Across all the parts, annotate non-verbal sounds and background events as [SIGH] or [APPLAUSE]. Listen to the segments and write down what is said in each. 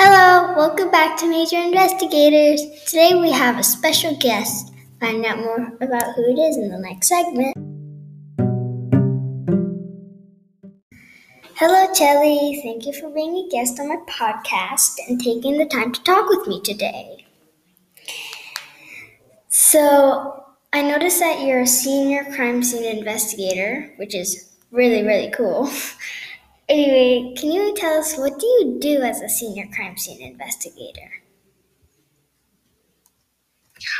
Hello, welcome back to Major Investigators. Today we have a special guest. Find out more about who it is in the next segment. Hello, Chelly. Thank you for being a guest on my podcast and taking the time to talk with me today. So, I noticed that you're a senior crime scene investigator, which is really, really cool. [LAUGHS] Anyway, can you tell us what do you do as a senior crime scene investigator?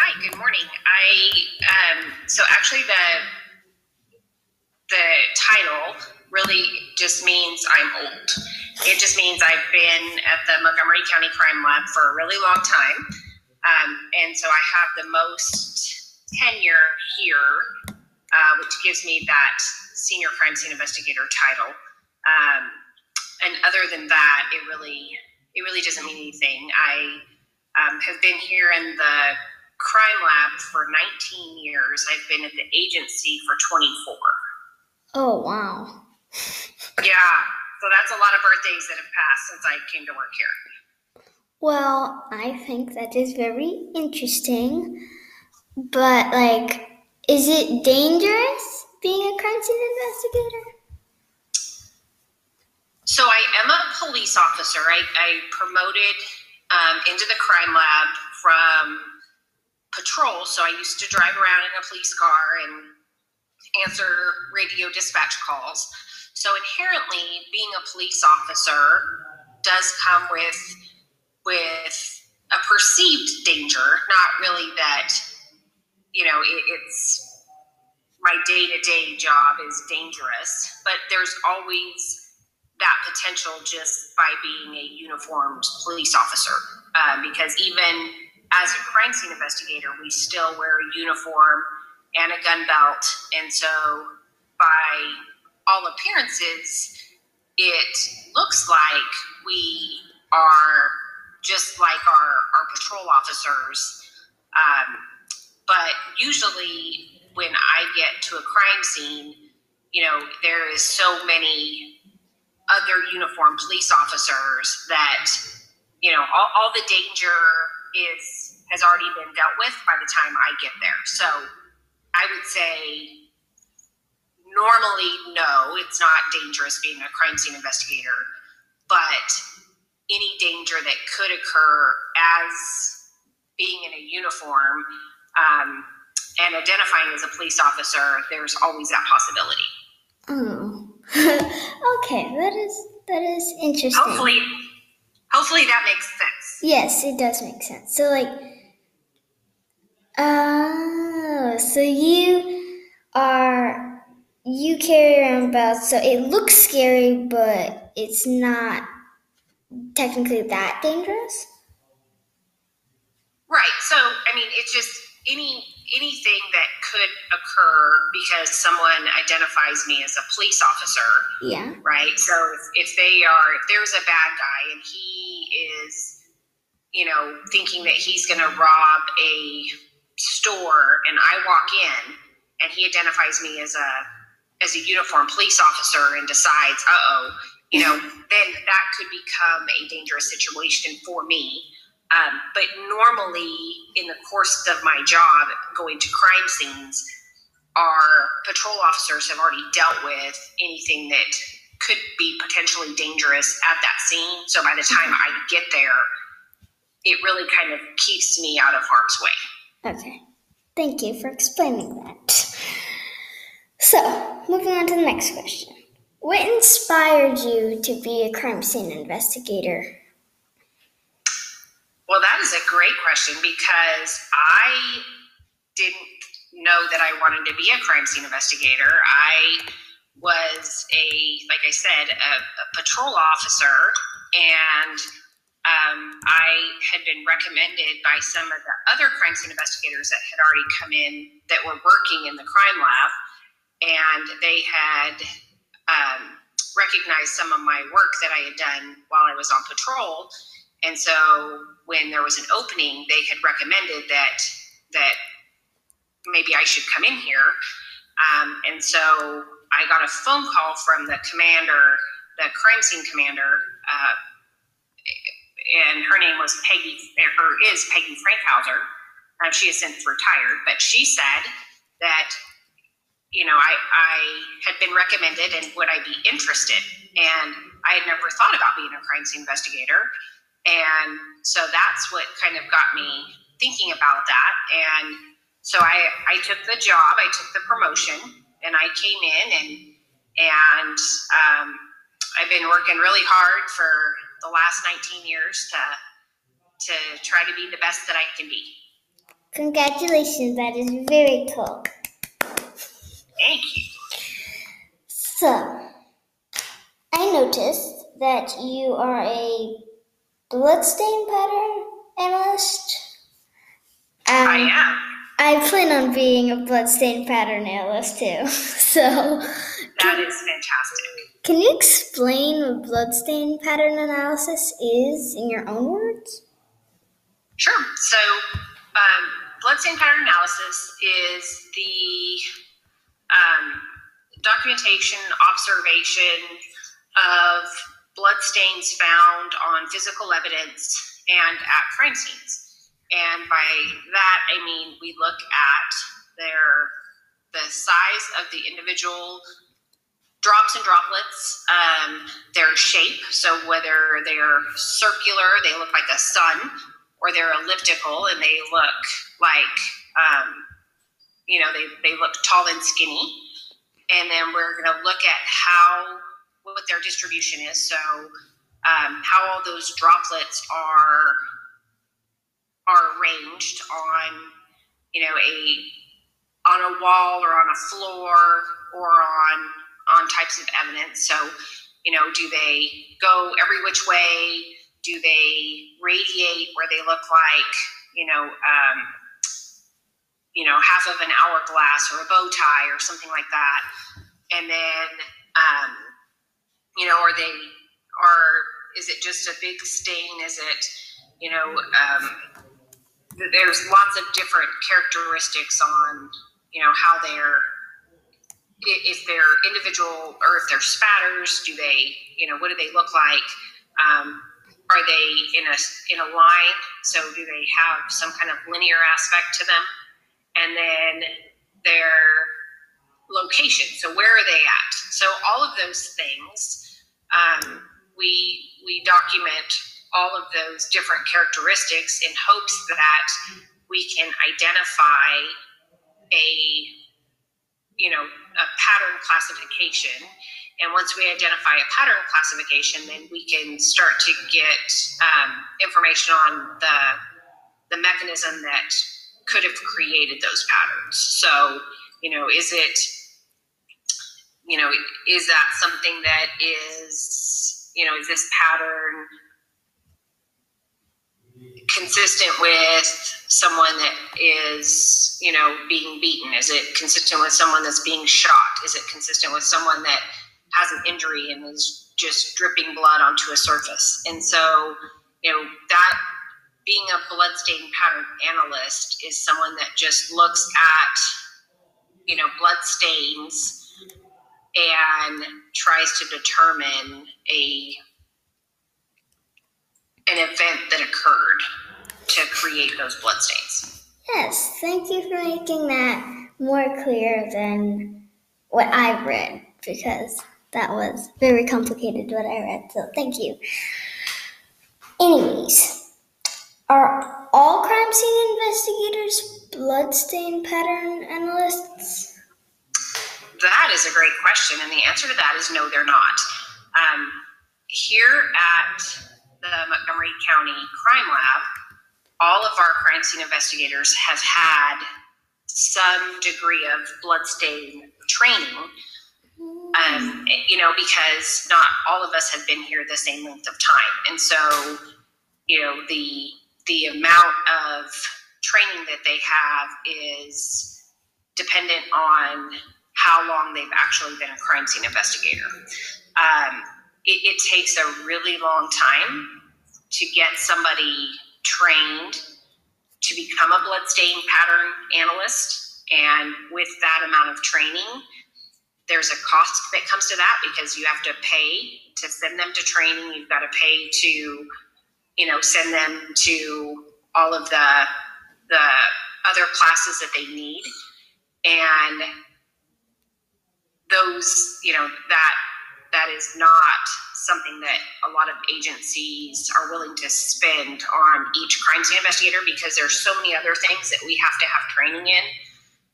Hi, good morning. I um, so actually the the title really just means I'm old. It just means I've been at the Montgomery County Crime Lab for a really long time, um, and so I have the most tenure here, uh, which gives me that senior crime scene investigator title. Um, and other than that, it really it really doesn't mean anything. I um, have been here in the crime lab for 19 years. I've been at the agency for 24. Oh wow! [LAUGHS] yeah, so that's a lot of birthdays that have passed since I came to work here. Well, I think that is very interesting. But like, is it dangerous being a crime scene investigator? So I am a police officer. I, I promoted um, into the crime lab from patrol. So I used to drive around in a police car and answer radio dispatch calls. So inherently, being a police officer does come with with a perceived danger, not really that you know it, it's my day to day job is dangerous, but there's always that potential just by being a uniformed police officer. Uh, because even as a crime scene investigator, we still wear a uniform and a gun belt. And so, by all appearances, it looks like we are just like our, our patrol officers. Um, but usually, when I get to a crime scene, you know, there is so many other uniformed police officers that you know all, all the danger is has already been dealt with by the time I get there. So I would say normally no, it's not dangerous being a crime scene investigator, but any danger that could occur as being in a uniform um, and identifying as a police officer, there's always that possibility. Oh. [LAUGHS] okay, that is that is interesting. Hopefully, hopefully that makes sense. Yes, it does make sense. So like, oh, so you are you carry around belts, so it looks scary, but it's not technically that dangerous. Right. So I mean, it's just any anything that could occur because someone identifies me as a police officer. Yeah. Right. So if, if they are, if there's a bad guy and he is, you know, thinking that he's going to rob a store, and I walk in and he identifies me as a as a uniformed police officer and decides, uh oh, you know, [LAUGHS] then that could become a dangerous situation for me um, but normally, in the course of my job, going to crime scenes, our patrol officers have already dealt with anything that could be potentially dangerous at that scene. So by the time I get there, it really kind of keeps me out of harm's way. Okay. Thank you for explaining that. So, moving on to the next question. What inspired you to be a crime scene investigator? Well, that is a great question because I didn't know that I wanted to be a crime scene investigator. I was a, like I said, a, a patrol officer, and um, I had been recommended by some of the other crime scene investigators that had already come in that were working in the crime lab, and they had um, recognized some of my work that I had done while I was on patrol and so when there was an opening, they had recommended that that maybe I should come in here. Um, and so I got a phone call from the commander, the crime scene commander, uh, and her name was Peggy, or is Peggy Frankhauser. Um, she has since retired, but she said that you know I, I had been recommended and would I be interested? And I had never thought about being a crime scene investigator, and so that's what kind of got me thinking about that. And so I I took the job, I took the promotion, and I came in and and um, I've been working really hard for the last 19 years to to try to be the best that I can be. Congratulations, that is very cool. Thank you. So, I noticed that you are a bloodstain pattern analyst. I Um, am. I plan on being a bloodstain pattern analyst too. [LAUGHS] So, That is fantastic. can you explain what bloodstain pattern analysis is in your own words? Sure. So, um, bloodstain pattern analysis is the um, documentation, observation of bloodstains found on physical evidence and at crime scenes. And by that, I mean we look at their the size of the individual drops and droplets, um, their shape. So whether they're circular, they look like a sun, or they're elliptical and they look like, um, you know, they, they look tall and skinny. And then we're going to look at how, what their distribution is. So um, how all those droplets are, are arranged on, you know, a, on a wall or on a floor or on, on types of evidence. So, you know, do they go every which way? do they radiate where they look like you know um, you know half of an hourglass or a bow tie or something like that and then um, you know are they are is it just a big stain is it you know um, there's lots of different characteristics on you know how they're if they're individual or if they're spatters do they you know what do they look like um, are they in a in a line? So do they have some kind of linear aspect to them? And then their location. So where are they at? So all of those things, um, we we document all of those different characteristics in hopes that we can identify a you know a pattern classification and once we identify a pattern classification, then we can start to get um, information on the the mechanism that could have created those patterns. So, you know, is it, you know, is that something that is, you know, is this pattern consistent with someone that is, you know, being beaten? Is it consistent with someone that's being shot? Is it consistent with someone that has an injury and is just dripping blood onto a surface. And so, you know, that being a bloodstain pattern analyst is someone that just looks at, you know, blood stains and tries to determine a an event that occurred to create those blood stains. Yes, thank you for making that more clear than what I've read because that was very complicated what I read. So thank you. Anyways, are all crime scene investigators bloodstain pattern analysts? That is a great question, and the answer to that is no, they're not. Um, here at the Montgomery County Crime Lab, all of our crime scene investigators have had some degree of bloodstain training. Um, you know, because not all of us have been here the same length of time, and so you know the the amount of training that they have is dependent on how long they've actually been a crime scene investigator. Um, it, it takes a really long time to get somebody trained to become a bloodstain pattern analyst. And with that amount of training, there's a cost that comes to that because you have to pay to send them to training. You've got to pay to, you know, send them to all of the the other classes that they need, and those, you know, that that is not something that a lot of agencies are willing to spend on each crime scene investigator because there's so many other things that we have to have training in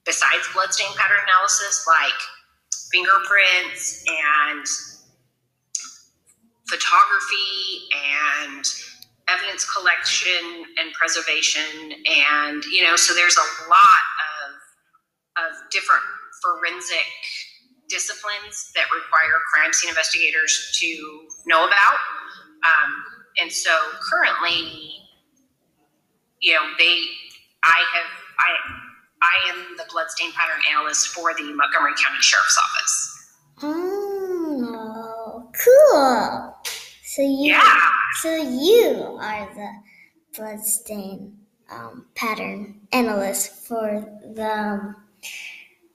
besides bloodstain pattern analysis, like fingerprints and photography and evidence collection and preservation and you know so there's a lot of of different forensic disciplines that require crime scene investigators to know about. Um, and so currently you know they i have i i am the bloodstain pattern analyst for the montgomery county sheriff's office. Oh, cool. So you, yeah. so you are the bloodstain um, pattern analyst for the um,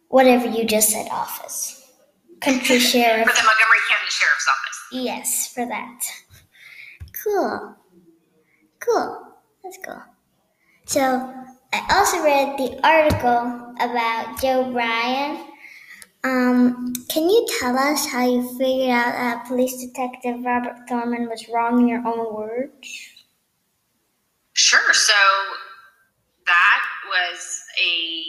whatever you just said office, country sheriff. [LAUGHS] for the montgomery county sheriff's office Yes, for that. Cool. Cool. That's cool. So I also read the article about Joe Bryan. Um, can you tell us how you figured out that police detective Robert Thorman was wrong in your own words? Sure. So that was a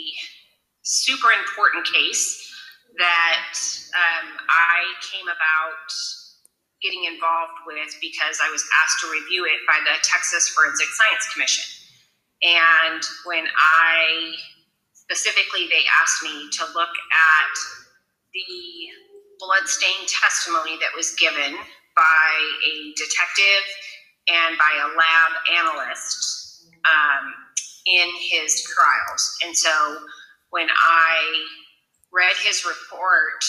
super important case that um, I came about getting involved with because I was asked to review it by the Texas Forensic Science Commission. And when I specifically, they asked me to look at the bloodstain testimony that was given by a detective and by a lab analyst um, in his trials. And so when I read his report,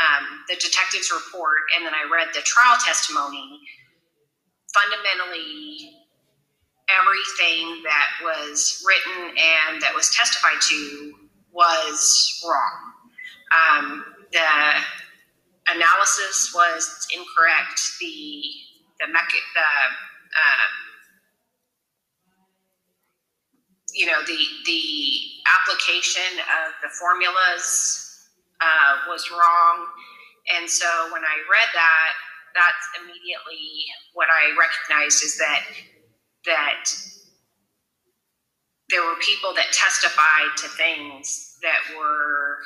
um, the detective's report, and then I read the trial testimony, fundamentally, everything that was written and that was testified to was wrong. Um, the analysis was incorrect. The the mecha- the um, you know the the application of the formulas uh, was wrong, and so when I read that, that's immediately what I recognized is that that there were people that testified to things that were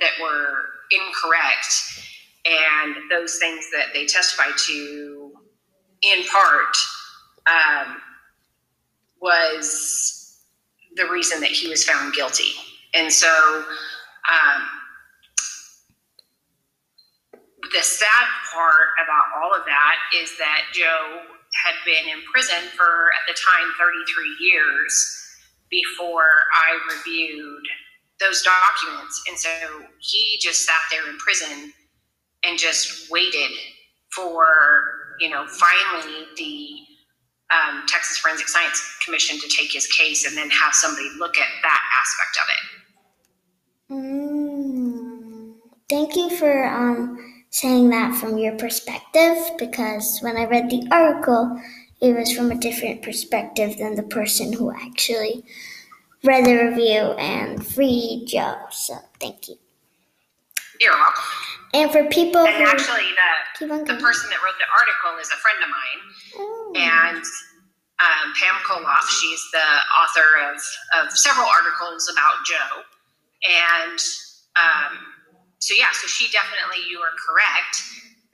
that were incorrect, and those things that they testified to, in part, um, was the reason that he was found guilty. And so, um, the sad part about all of that is that Joe had been in prison for, at the time, 33 years before I reviewed those documents. And so he just sat there in prison and just waited for, you know, finally the um, Texas Forensic Science Commission to take his case and then have somebody look at that aspect of it. Mm, thank you for um, saying that from your perspective because when I read the article, it was from a different perspective than the person who actually read the review and free Joe. So thank you. You're welcome. And for people And actually, the the person that wrote the article is a friend of mine, Oh. and um, Pam Colloff. She's the author of of several articles about Joe, and um, so yeah, so she definitely, you are correct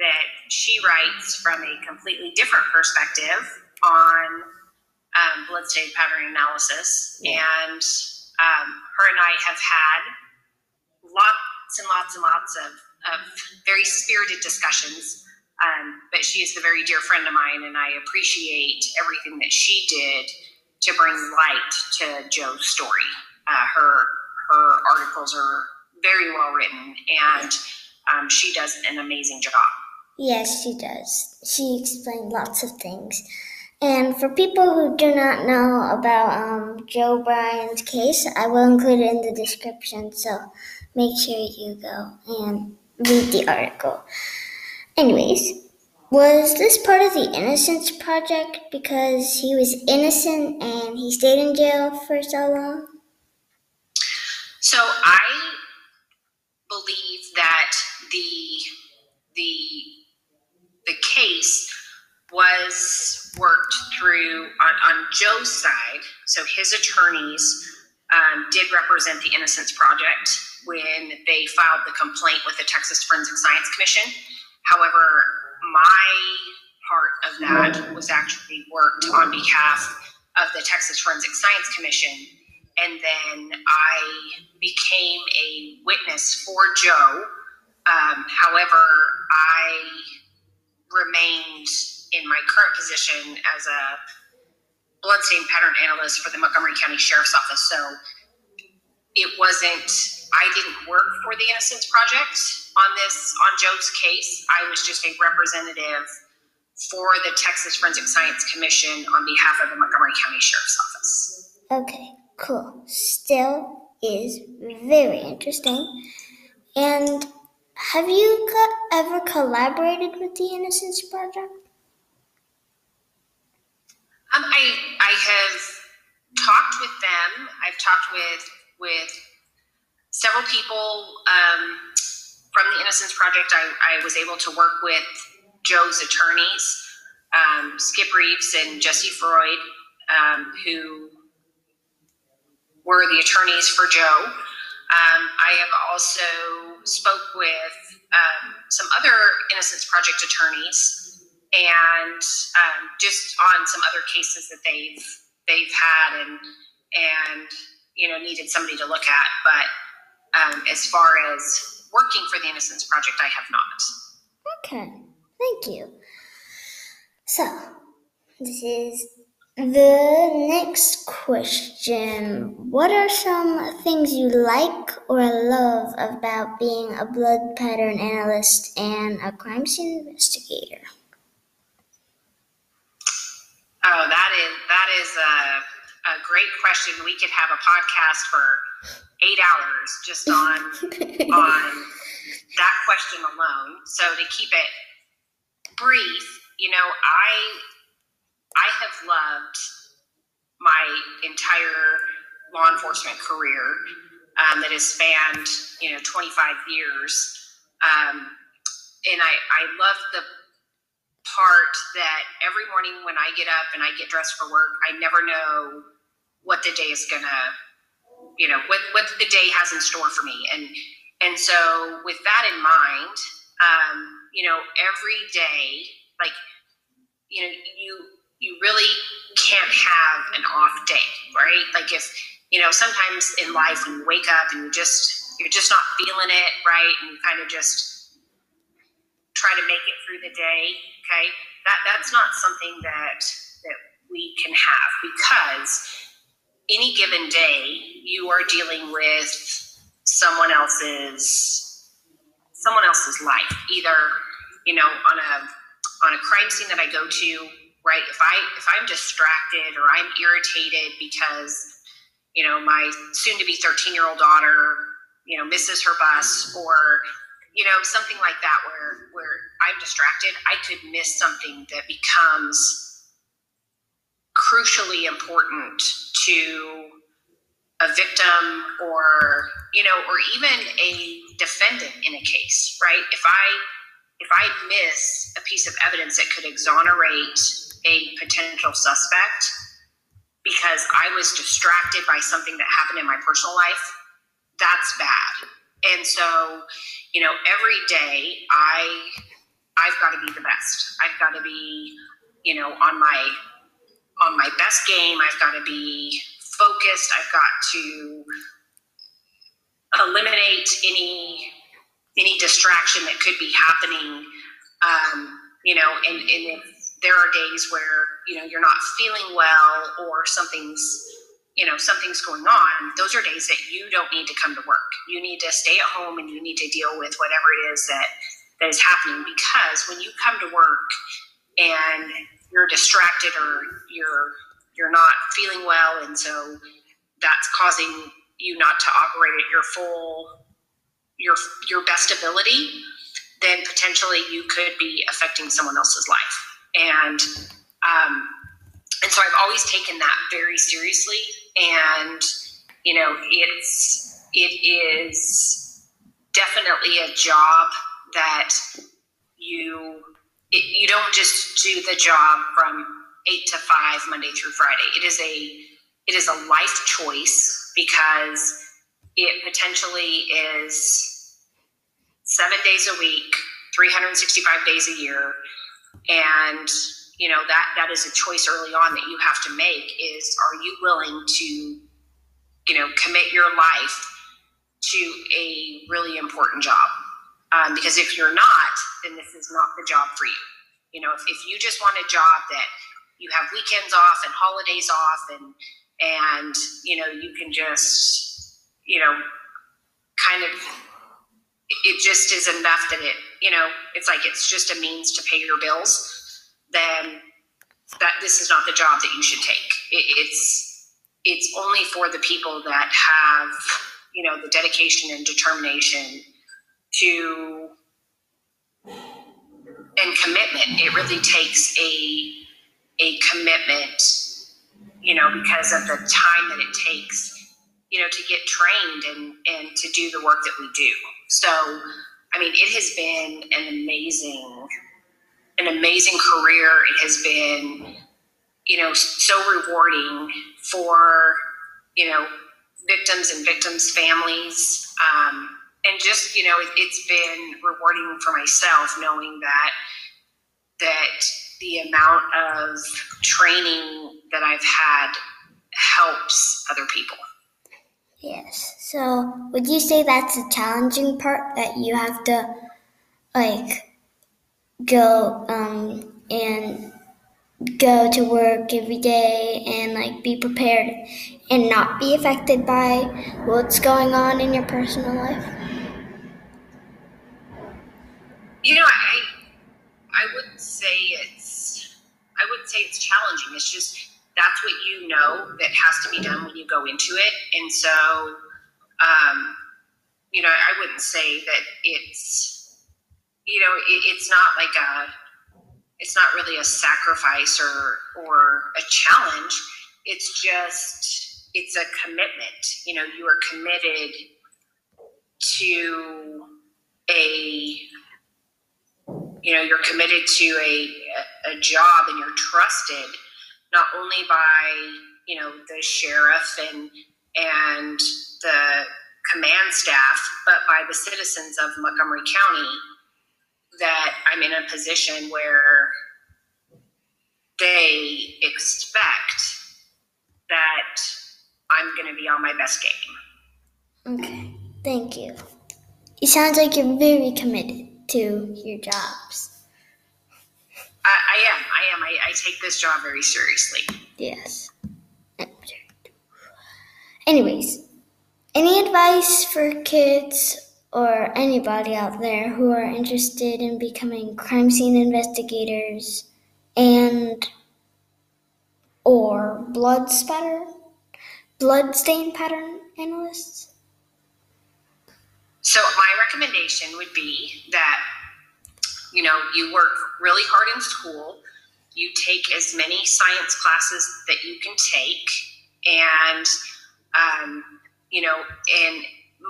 that she writes from a completely different perspective on um, bloodstain pattern analysis, Yeah. and um, her and I have had lots and lots and lots of, of very spirited discussions. Um, but she is a very dear friend of mine, and I appreciate everything that she did to bring light to Joe's story. Uh, her her articles are very well written, and um, she does an amazing job. Yes, she does. She explained lots of things. And for people who do not know about um, Joe Bryan's case, I will include it in the description, so make sure you go and read the article. Anyways, Was this part of the Innocence Project because he was innocent and he stayed in jail for so long? So I believe that the the the case was worked through on, on Joe's side. So his attorneys um, did represent the Innocence Project when they filed the complaint with the Texas Forensic Science Commission. However, my part of that was actually worked on behalf of the Texas Forensic Science Commission. And then I became a witness for Joe. Um, however, I remained in my current position as a bloodstain pattern analyst for the Montgomery County Sheriff's Office. So it wasn't, I didn't work for the Innocence Project on this, on Joe's case. I was just a representative for the Texas Forensic Science Commission on behalf of the Montgomery County Sheriff's Office. Okay, cool. Still is very interesting. And have you co- ever collaborated with the Innocence Project? Um, I I have talked with them. I've talked with with several people um, from the Innocence Project. I, I was able to work with Joe's attorneys, um, Skip Reaves and Jesse Freud, um, who were the attorneys for Joe. Um, I have also spoke with um, some other Innocence Project attorneys, and um, just on some other cases that they've they've had and and you know needed somebody to look at. But um, as far as working for the Innocence Project, I have not. Okay, thank you. So, this is the next question. What are some things you like or love about being a blood pattern analyst and a crime scene investigator? Oh, that is that is a, a great question. We could have a podcast for eight hours just on [LAUGHS] on that question alone. So to keep it brief, you know, I I have loved my entire law enforcement career um, that has spanned you know 25 years, um, and I I love the part that every morning when I get up and I get dressed for work, I never know what the day is gonna, you know, what what the day has in store for me, and and so with that in mind, um, you know, every day, like, you know, you you really can't have an off day, right? Like if you know, sometimes in life when you wake up and you just you're just not feeling it, right, and you kind of just try to make it through the day okay that that's not something that that we can have because any given day you are dealing with someone else's someone else's life either you know on a on a crime scene that i go to right if i if i'm distracted or i'm irritated because you know my soon to be 13 year old daughter you know misses her bus or you know something like that where where i'm distracted i could miss something that becomes crucially important to a victim or you know or even a defendant in a case right? If i if i miss a piece of evidence that could exonerate a potential suspect because i was distracted by something that happened in my personal life that's bad. And so you know every day i i've got to be the best. I've got to be you know on my on my best game. I've got to be focused. I've got to eliminate any any distraction that could be happening um, you know and, and if there are days where you know you're not feeling well or something's you know something's going on those are days that you don't need to come to work you need to stay at home and you need to deal with whatever it is that that is happening because when you come to work and you're distracted or you're you're not feeling well and so that's causing you not to operate at your full your your best ability then potentially you could be affecting someone else's life. And um, and so I've always taken that very seriously. And you know, it's it is definitely a job that you it, you don't just do the job from eight to five Monday through Friday. It is a it is a life choice because it potentially is seven days a week, 365 days a year. And, you know, that, that is a choice early on that you have to make is are you willing to, you know, commit your life to a really important job? Um, because if you're not, then this is not the job for you. You know, if, if you just want a job that you have weekends off and holidays off and and you know you can just you know kind of it just is enough that it you know it's like it's just a means to pay your bills then that this is not the job that you should take it, it's it's only for the people that have you know the dedication and determination to and commitment it really takes a a commitment you know, because of the time that it takes, you know, to get trained and, and to do the work that we do. So, I mean, it has been an amazing, an amazing career. It has been, you know, so rewarding for, you know, victims and victims' families. Um, and just, you know, it, it's been rewarding for myself knowing that, that the amount of training that I've had helps other people. Yes. So, would you say that's a challenging part that you have to like go um, and go to work every day and like be prepared and not be affected by what's going on in your personal life? You know, I I wouldn't say it's I wouldn't say it's challenging. It's just that's what you know that has to be done when you go into it. And so, um, you know, I wouldn't say that it's, you know, it, it's not like a, it's not really a sacrifice or, or a challenge. It's just, it's a commitment. You know, you are committed to a, you know, you're committed to a, a job and you're trusted not only by you know the sheriff and and the command staff, but by the citizens of Montgomery County, that I'm in a position where they expect that I'm going to be on my best game. Okay, thank you. It sounds like you're very committed to your jobs. I, I am. I am. I, I take this job very seriously. Yes. Anyways, any advice for kids or anybody out there who are interested in becoming crime scene investigators and or blood spatter blood stain pattern analysts? So my recommendation would be that you know, you work really hard in school, you take as many science classes that you can take, and, um, you know, and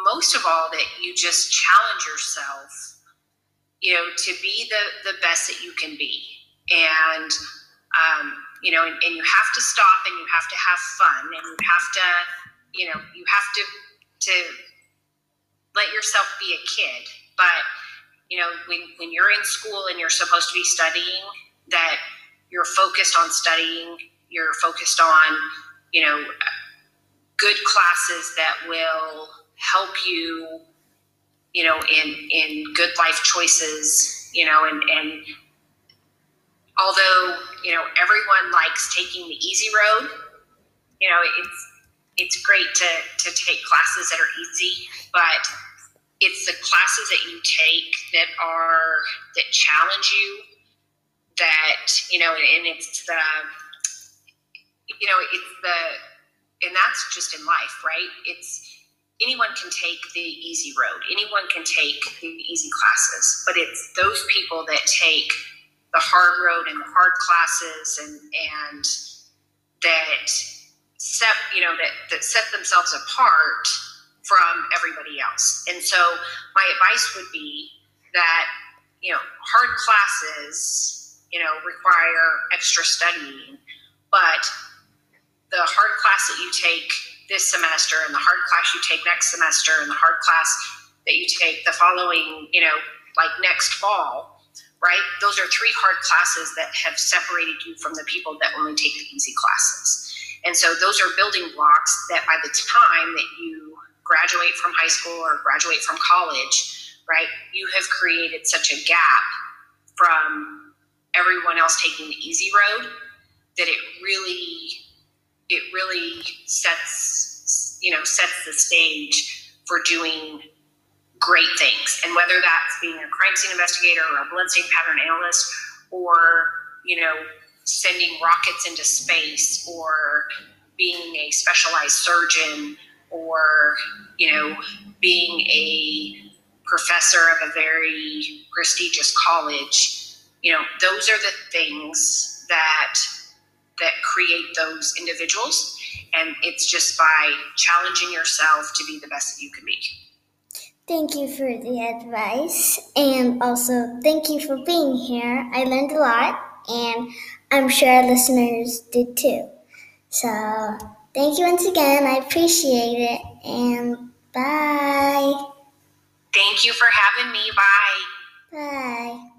most of all, that you just challenge yourself, you know, to be the, the best that you can be. And, um, you know, and, and you have to stop and you have to have fun and you have to, you know, you have to, to let yourself be a kid. But, you know, when, when you're in school and you're supposed to be studying, that you're focused on studying, you're focused on, you know, good classes that will help you, you know, in, in good life choices, you know, and, and although, you know, everyone likes taking the easy road, you know, it's, it's great to, to take classes that are easy, but it's the classes that you take that are that challenge you that you know and it's the you know it's the and that's just in life right it's anyone can take the easy road. Anyone can take the easy classes, but it's those people that take the hard road and the hard classes and and that set you know that that set themselves apart from everybody else. And so my advice would be that you know hard classes you know require extra studying, but the hard class that you take this semester and the hard class you take next semester and the hard class that you take the following, you know, like next fall, right? Those are three hard classes that have separated you from the people that only take the easy classes. And so those are building blocks that by the time that you graduate from high school or graduate from college, right, you have created such a gap from everyone else taking the easy road that it really it really sets you know sets the stage for doing great things. And whether that's being a crime scene investigator or a bloodstain pattern analyst or you know sending rockets into space or being a specialized surgeon or you know being a professor of a very prestigious college you know those are the things that that create those individuals. And it's just by challenging yourself to be the best that you can be. Thank you for the advice. And also, thank you for being here. I learned a lot, and I'm sure our listeners did too. So, thank you once again. I appreciate it. And bye. Thank you for having me. Bye. Bye.